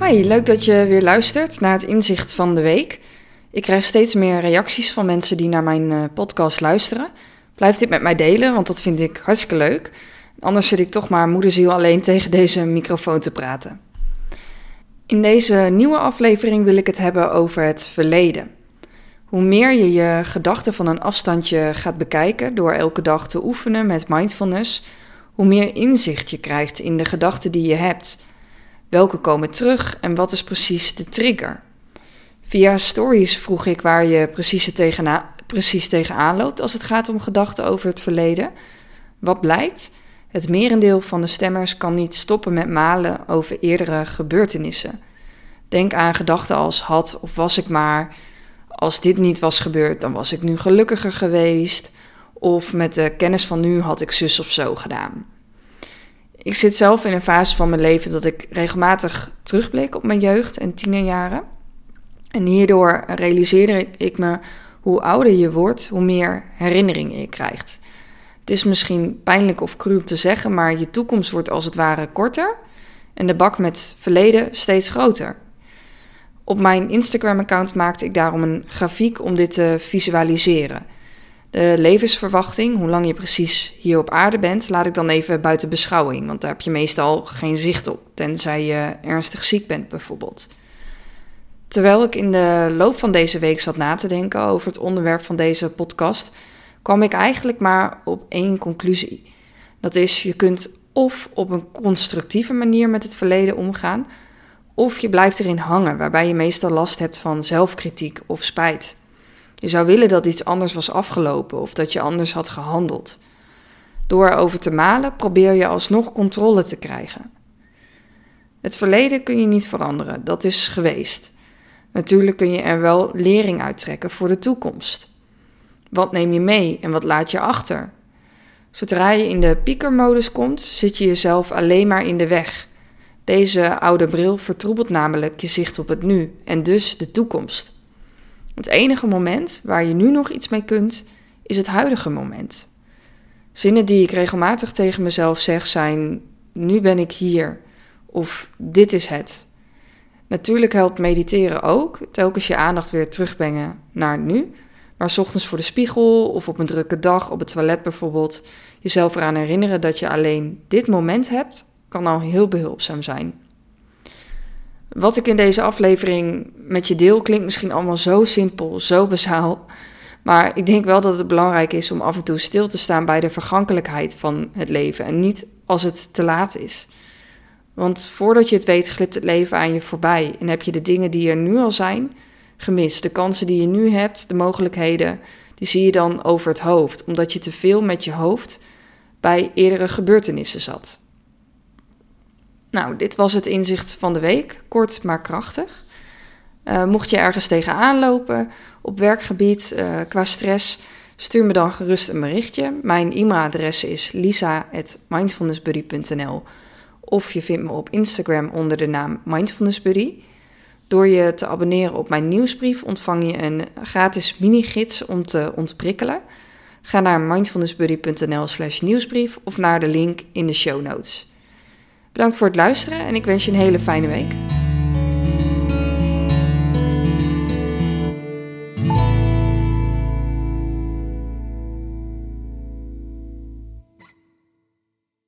Hi, leuk dat je weer luistert naar het inzicht van de week. Ik krijg steeds meer reacties van mensen die naar mijn uh, podcast luisteren. Blijf dit met mij delen, want dat vind ik hartstikke leuk. Anders zit ik toch maar moederziel alleen tegen deze microfoon te praten. In deze nieuwe aflevering wil ik het hebben over het verleden. Hoe meer je je gedachten van een afstandje gaat bekijken door elke dag te oefenen met mindfulness, hoe meer inzicht je krijgt in de gedachten die je hebt. Welke komen terug en wat is precies de trigger? Via stories vroeg ik waar je precies, tegenaan, precies tegenaan loopt als het gaat om gedachten over het verleden. Wat blijkt? Het merendeel van de stemmers kan niet stoppen met malen over eerdere gebeurtenissen. Denk aan gedachten als had of was ik maar. Als dit niet was gebeurd, dan was ik nu gelukkiger geweest. Of met de kennis van nu had ik zus of zo gedaan. Ik zit zelf in een fase van mijn leven dat ik regelmatig terugblik op mijn jeugd en tienerjaren. En hierdoor realiseer ik me hoe ouder je wordt, hoe meer herinneringen je krijgt. Het is misschien pijnlijk of cru om te zeggen, maar je toekomst wordt als het ware korter en de bak met verleden steeds groter. Op mijn Instagram-account maakte ik daarom een grafiek om dit te visualiseren. De levensverwachting, hoe lang je precies hier op aarde bent, laat ik dan even buiten beschouwing, want daar heb je meestal geen zicht op, tenzij je ernstig ziek bent bijvoorbeeld. Terwijl ik in de loop van deze week zat na te denken over het onderwerp van deze podcast, kwam ik eigenlijk maar op één conclusie. Dat is, je kunt of op een constructieve manier met het verleden omgaan, of je blijft erin hangen, waarbij je meestal last hebt van zelfkritiek of spijt. Je zou willen dat iets anders was afgelopen of dat je anders had gehandeld. Door erover te malen probeer je alsnog controle te krijgen. Het verleden kun je niet veranderen, dat is geweest. Natuurlijk kun je er wel lering uittrekken voor de toekomst. Wat neem je mee en wat laat je achter? Zodra je in de piekermodus komt, zit je jezelf alleen maar in de weg. Deze oude bril vertroebelt namelijk je zicht op het nu en dus de toekomst. Het enige moment waar je nu nog iets mee kunt, is het huidige moment. Zinnen die ik regelmatig tegen mezelf zeg zijn: Nu ben ik hier of dit is het. Natuurlijk helpt mediteren ook, telkens je aandacht weer terugbrengen naar nu. Maar ochtends voor de spiegel of op een drukke dag op het toilet bijvoorbeeld, jezelf eraan herinneren dat je alleen dit moment hebt, kan al heel behulpzaam zijn. Wat ik in deze aflevering met je deel klinkt misschien allemaal zo simpel, zo bazaal. Maar ik denk wel dat het belangrijk is om af en toe stil te staan bij de vergankelijkheid van het leven en niet als het te laat is. Want voordat je het weet, glipt het leven aan je voorbij en heb je de dingen die er nu al zijn gemist. De kansen die je nu hebt, de mogelijkheden, die zie je dan over het hoofd, omdat je te veel met je hoofd bij eerdere gebeurtenissen zat. Nou, dit was het inzicht van de week, kort maar krachtig. Uh, mocht je ergens tegenaan lopen op werkgebied uh, qua stress, stuur me dan gerust een berichtje. Mijn e-mailadres is lisa.mindfulnessbuddy.nl of je vindt me op Instagram onder de naam Mindfulness Buddy. Door je te abonneren op mijn nieuwsbrief ontvang je een gratis mini-gids om te ontprikkelen. Ga naar mindfulnessbuddy.nl slash nieuwsbrief of naar de link in de show notes. Bedankt voor het luisteren en ik wens je een hele fijne week.